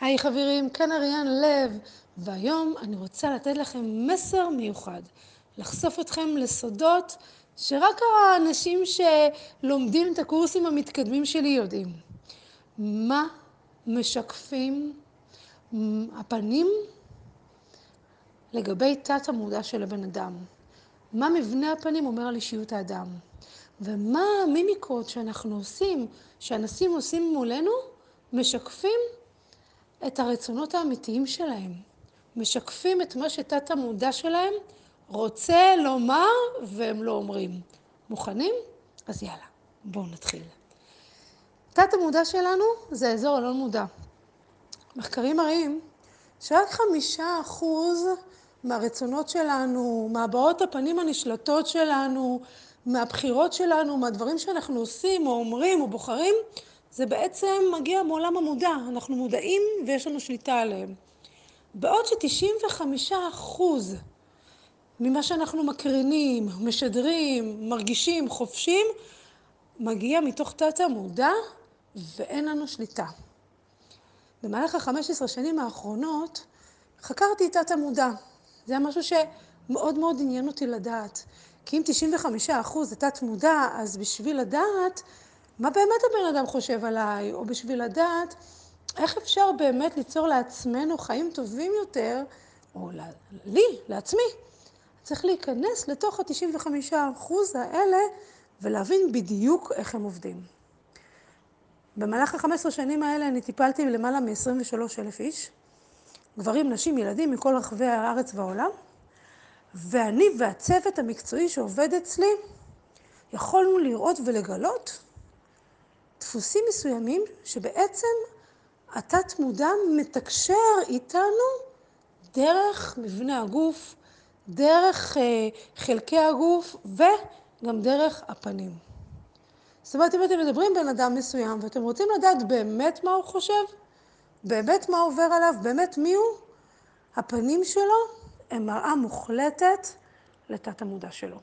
היי חברים, כאן אריאן לב, והיום אני רוצה לתת לכם מסר מיוחד, לחשוף אתכם לסודות שרק האנשים שלומדים את הקורסים המתקדמים שלי יודעים. מה משקפים הפנים לגבי תת המודע של הבן אדם? מה מבנה הפנים אומר על אישיות האדם? ומה המימיקות שאנחנו עושים, שאנשים עושים מולנו, משקפים את הרצונות האמיתיים שלהם, משקפים את מה שתת המודע שלהם רוצה לומר והם לא אומרים. מוכנים? אז יאללה, בואו נתחיל. תת המודע שלנו זה אזור הלא מודע. מחקרים מראים שרק חמישה אחוז מהרצונות שלנו, מהבעות הפנים הנשלטות שלנו, מהבחירות שלנו, מהדברים שאנחנו עושים או אומרים או בוחרים, זה בעצם מגיע מעולם המודע, אנחנו מודעים ויש לנו שליטה עליהם. בעוד ש-95 אחוז ממה שאנחנו מקרינים, משדרים, מרגישים, חופשים, מגיע מתוך תת המודע ואין לנו שליטה. במהלך ה-15 שנים האחרונות חקרתי את תת המודע. זה היה משהו שמאוד מאוד עניין אותי לדעת. כי אם 95 אחוז זה תת מודע, אז בשביל לדעת מה באמת הבן אדם חושב עליי, או בשביל לדעת איך אפשר באמת ליצור לעצמנו חיים טובים יותר, או לי, לעצמי. צריך להיכנס לתוך ה-95% האלה ולהבין בדיוק איך הם עובדים. במהלך ה-15 שנים האלה אני טיפלתי למעלה מ-23 אלף איש, גברים, נשים, ילדים מכל רחבי הארץ והעולם, ואני והצוות המקצועי שעובד אצלי יכולנו לראות ולגלות דפוסים מסוימים שבעצם התת מודע מתקשר איתנו דרך מבנה הגוף, דרך אה, חלקי הגוף וגם דרך הפנים. זאת אומרת, אם אתם מדברים בן אדם מסוים ואתם רוצים לדעת באמת מה הוא חושב, באמת מה עובר עליו, באמת מי הוא, הפנים שלו הם מראה מוחלטת לתת המודע שלו.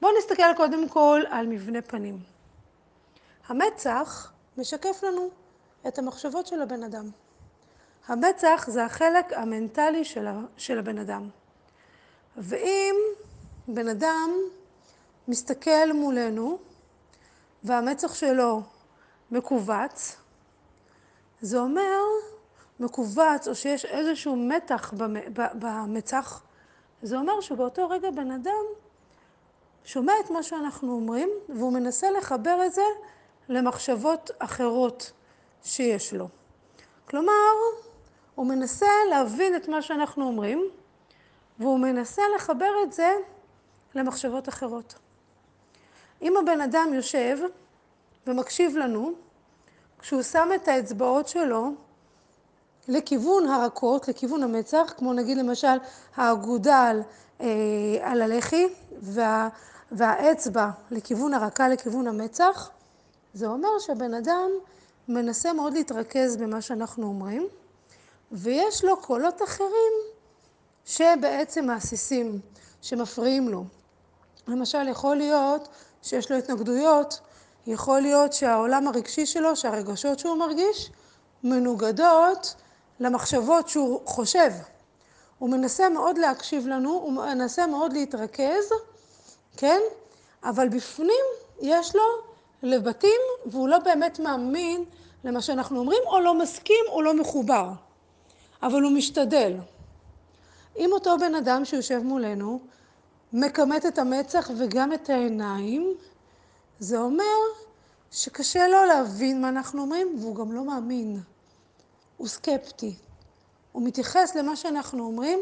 בואו נסתכל קודם כל על מבנה פנים. המצח משקף לנו את המחשבות של הבן אדם. המצח זה החלק המנטלי של הבן אדם. ואם בן אדם מסתכל מולנו והמצח שלו מכווץ, זה אומר מכווץ או שיש איזשהו מתח במצח, זה אומר שבאותו רגע בן אדם שומע את מה שאנחנו אומרים והוא מנסה לחבר את זה למחשבות אחרות שיש לו. כלומר, הוא מנסה להבין את מה שאנחנו אומרים, והוא מנסה לחבר את זה למחשבות אחרות. אם הבן אדם יושב ומקשיב לנו, כשהוא שם את האצבעות שלו לכיוון הרכות, לכיוון המצח, כמו נגיד למשל האגודל אה, על הלחי וה, והאצבע לכיוון הרקה, לכיוון המצח, זה אומר שבן אדם מנסה מאוד להתרכז במה שאנחנו אומרים, ויש לו קולות אחרים שבעצם מעסיסים, שמפריעים לו. למשל, יכול להיות שיש לו התנגדויות, יכול להיות שהעולם הרגשי שלו, שהרגשות שהוא מרגיש, מנוגדות למחשבות שהוא חושב. הוא מנסה מאוד להקשיב לנו, הוא מנסה מאוד להתרכז, כן? אבל בפנים יש לו לבתים והוא לא באמת מאמין למה שאנחנו אומרים, או לא מסכים או לא מחובר, אבל הוא משתדל. אם אותו בן אדם שיושב מולנו מכמת את המצח וגם את העיניים, זה אומר שקשה לו להבין מה אנחנו אומרים והוא גם לא מאמין. הוא סקפטי. הוא מתייחס למה שאנחנו אומרים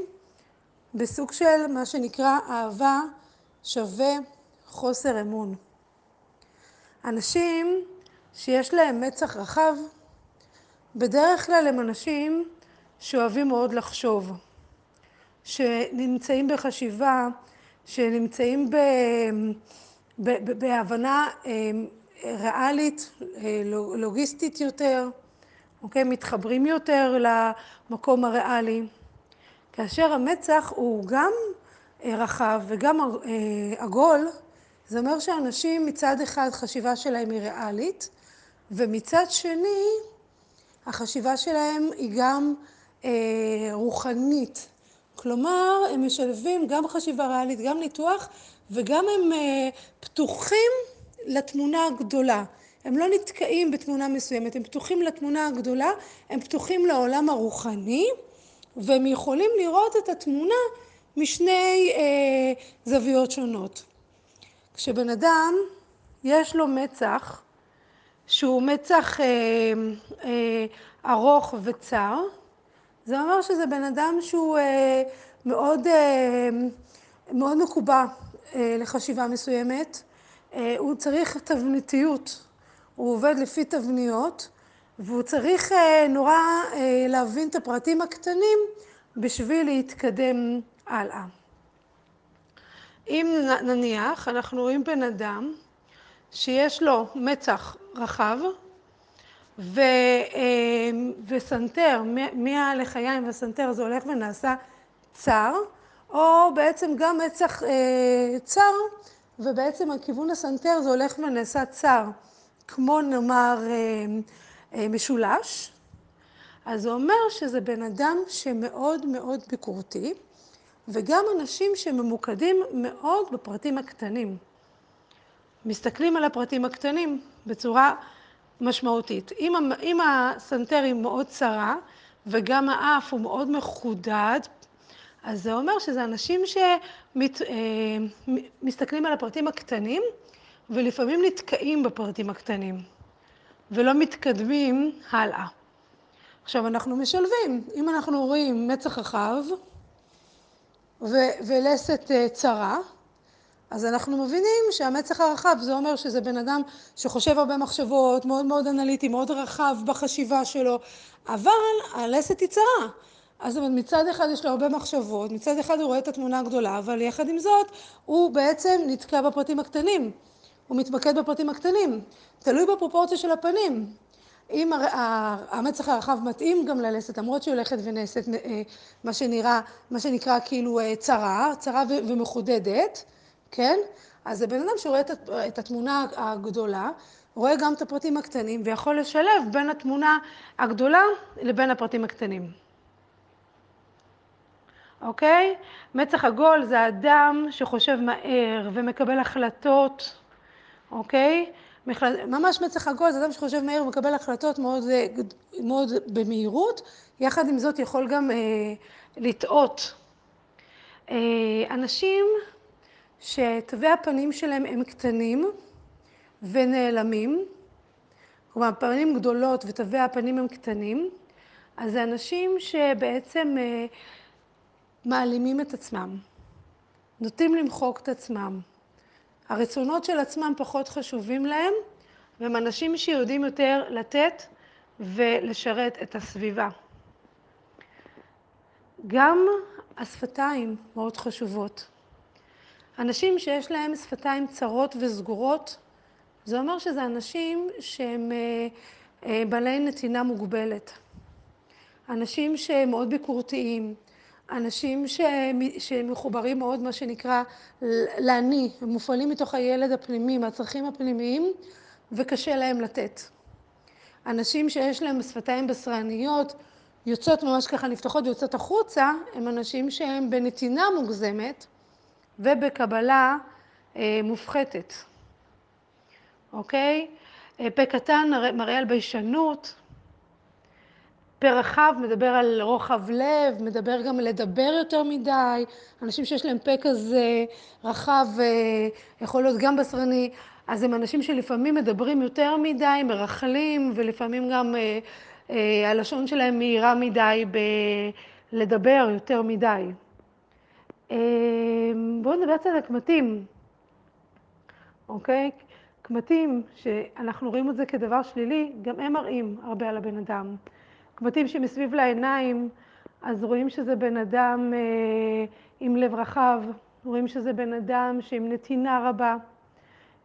בסוג של מה שנקרא אהבה שווה חוסר אמון. אנשים שיש להם מצח רחב, בדרך כלל הם אנשים שאוהבים מאוד לחשוב, שנמצאים בחשיבה, שנמצאים ב, ב, ב, בהבנה אה, ריאלית, אה, לוגיסטית יותר, אוקיי? מתחברים יותר למקום הריאלי. כאשר המצח הוא גם אה, רחב וגם עגול, זה אומר שאנשים מצד אחד חשיבה שלהם היא ריאלית, ומצד שני החשיבה שלהם היא גם אה, רוחנית. כלומר, הם משלבים גם חשיבה ריאלית, גם ניתוח, וגם הם אה, פתוחים לתמונה הגדולה. הם לא נתקעים בתמונה מסוימת, הם פתוחים לתמונה הגדולה, הם פתוחים לעולם הרוחני, והם יכולים לראות את התמונה משני אה, זוויות שונות. כשבן אדם יש לו מצח שהוא מצח אה, אה, ארוך וצר, זה אומר שזה בן אדם שהוא אה, מאוד, אה, מאוד מקובע אה, לחשיבה מסוימת, אה, הוא צריך תבניתיות, הוא עובד לפי תבניות והוא צריך אה, נורא אה, להבין את הפרטים הקטנים בשביל להתקדם הלאה. אם נניח אנחנו רואים בן אדם שיש לו מצח רחב ו, אה, וסנטר, מהלחיים וסנטר זה הולך ונעשה צר, או בעצם גם מצח צר ובעצם הכיוון הסנטר זה הולך ונעשה צר, כמו נאמר משולש, אז זה אומר שזה בן אדם שמאוד מאוד ביקורתי, וגם אנשים שממוקדים מאוד בפרטים הקטנים. מסתכלים על הפרטים הקטנים בצורה משמעותית. אם, אם הסנטר היא מאוד צרה וגם האף הוא מאוד מחודד, אז זה אומר שזה אנשים שמסתכלים אה, על הפרטים הקטנים ולפעמים נתקעים בפרטים הקטנים ולא מתקדמים הלאה. עכשיו אנחנו משלבים, אם אנחנו רואים מצח רחב ולסת אה, צרה, אז אנחנו מבינים שהמצח הרחב זה אומר שזה בן אדם שחושב הרבה מחשבות, מאוד מאוד אנליטי, מאוד רחב בחשיבה שלו, אבל הלסת היא צרה. אז מצד אחד יש לו הרבה מחשבות, מצד אחד הוא רואה את התמונה הגדולה, אבל יחד עם זאת הוא בעצם נתקע בפרטים הקטנים, הוא מתמקד בפרטים הקטנים, תלוי בפרופורציה של הפנים. אם המצח הרחב מתאים גם ללסת, למרות שהיא הולכת ונעשית אה, מה שנראה, מה שנקרא כאילו אה, צרה, צרה ומחודדת, כן? אז זה בן אדם שרואה את התמונה הגדולה, רואה גם את הפרטים הקטנים ויכול לשלב בין התמונה הגדולה לבין הפרטים הקטנים. אוקיי? מצח עגול זה אדם שחושב מהר ומקבל החלטות, אוקיי? ממש מצח עגול זה אדם שחושב מהר ומקבל החלטות מאוד, מאוד במהירות, יחד עם זאת יכול גם אה, לטעות. אה, אנשים שתווי הפנים שלהם הם קטנים ונעלמים, כלומר פנים גדולות ותווי הפנים הם קטנים, אז זה אנשים שבעצם אה, מעלימים את עצמם, נוטים למחוק את עצמם. הרצונות של עצמם פחות חשובים להם, והם אנשים שיודעים יותר לתת ולשרת את הסביבה. גם השפתיים מאוד חשובות. אנשים שיש להם שפתיים צרות וסגורות, זה אומר שזה אנשים שהם אה, אה, בעלי נתינה מוגבלת. אנשים שהם מאוד ביקורתיים, אנשים שמחוברים מאוד, מה שנקרא, לאני, הם מופעלים מתוך הילד הפנימי, מהצרכים הפנימיים, וקשה להם לתת. אנשים שיש להם שפתיים בשרניות, יוצאות ממש ככה נפתחות ויוצאות החוצה, הם אנשים שהם בנתינה מוגזמת ובקבלה אה, מופחתת, אוקיי? אה, פה קטן מראה על ביישנות, רחב מדבר על רוחב לב, מדבר גם לדבר יותר מדי, אנשים שיש להם פה כזה רחב, אה, יכול להיות גם בשרני, אז הם אנשים שלפעמים מדברים יותר מדי, מרכלים, ולפעמים גם אה, אה, הלשון שלהם מהירה מדי בלדבר יותר מדי. אה, בואו נדבר קצת על קמטים, אוקיי? קמטים, שאנחנו רואים את זה כדבר שלילי, גם הם מראים הרבה על הבן אדם. קמטים שמסביב לעיניים, אז רואים שזה בן אדם אה, עם לב רחב, רואים שזה בן אדם שעם נתינה רבה.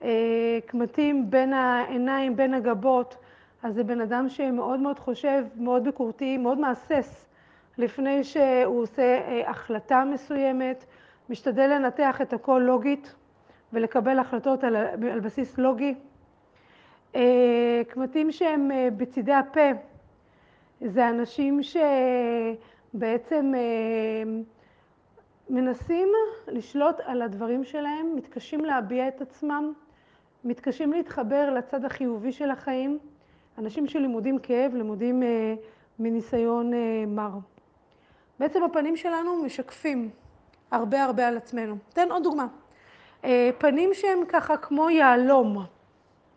אה, קמטים בין העיניים, בין הגבות, אז זה בן אדם שמאוד מאוד חושב, מאוד ביקורתי, מאוד מהסס לפני שהוא עושה אה, החלטה מסוימת, משתדל לנתח את הכל לוגית ולקבל החלטות על, על בסיס לוגי. אה, קמטים שהם בצידי הפה, זה אנשים שבעצם אה, מנסים לשלוט על הדברים שלהם, מתקשים להביע את עצמם, מתקשים להתחבר לצד החיובי של החיים, אנשים שלימודים כאב, לימודים אה, מניסיון אה, מר. בעצם הפנים שלנו משקפים הרבה הרבה על עצמנו. אתן עוד דוגמה. פנים שהם ככה כמו יהלום,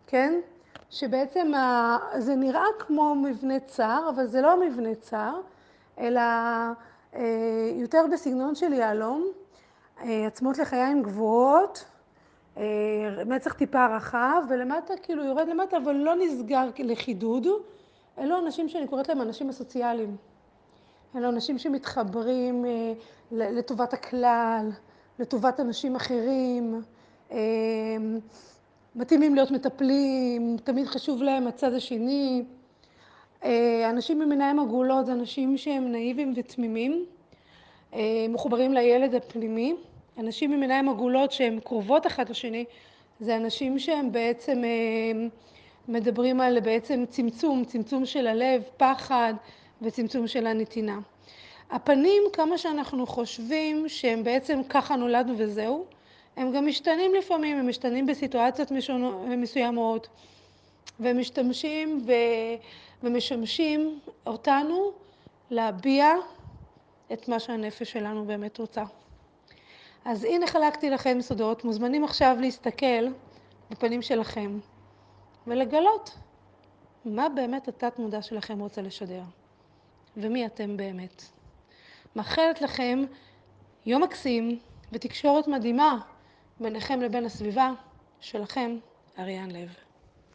כן? שבעצם זה נראה כמו מבנה צר, אבל זה לא מבנה צר, אלא יותר בסגנון של יהלום, עצמות לחיים גבוהות, מצח טיפה רחב, ולמטה כאילו יורד למטה, אבל לא נסגר לחידוד. אלו אנשים שאני קוראת להם אנשים הסוציאליים. אלו אנשים שמתחברים אה, לטובת הכלל, לטובת אנשים אחרים, אה, מתאימים להיות מטפלים, תמיד חשוב להם הצד השני. אה, אנשים עם עיניים עגולות זה אנשים שהם נאיבים ותמימים, מחוברים לילד הפנימי. אנשים עם עיניים עגולות שהן קרובות אחת לשני זה אנשים שהם בעצם מדברים על בעצם צמצום, צמצום של הלב, פחד וצמצום של הנתינה. הפנים, כמה שאנחנו חושבים שהם בעצם ככה נולדנו וזהו, הם גם משתנים לפעמים, הם משתנים בסיטואציות מסוימות ומשתמשים ו... ומשמשים אותנו להביע את מה שהנפש שלנו באמת רוצה. אז הנה חלקתי לכם סודות, מוזמנים עכשיו להסתכל בפנים שלכם ולגלות מה באמת התת מודע שלכם רוצה לשדר ומי אתם באמת. מאחלת לכם יום מקסים ותקשורת מדהימה ביניכם לבין הסביבה שלכם, אריאן לב.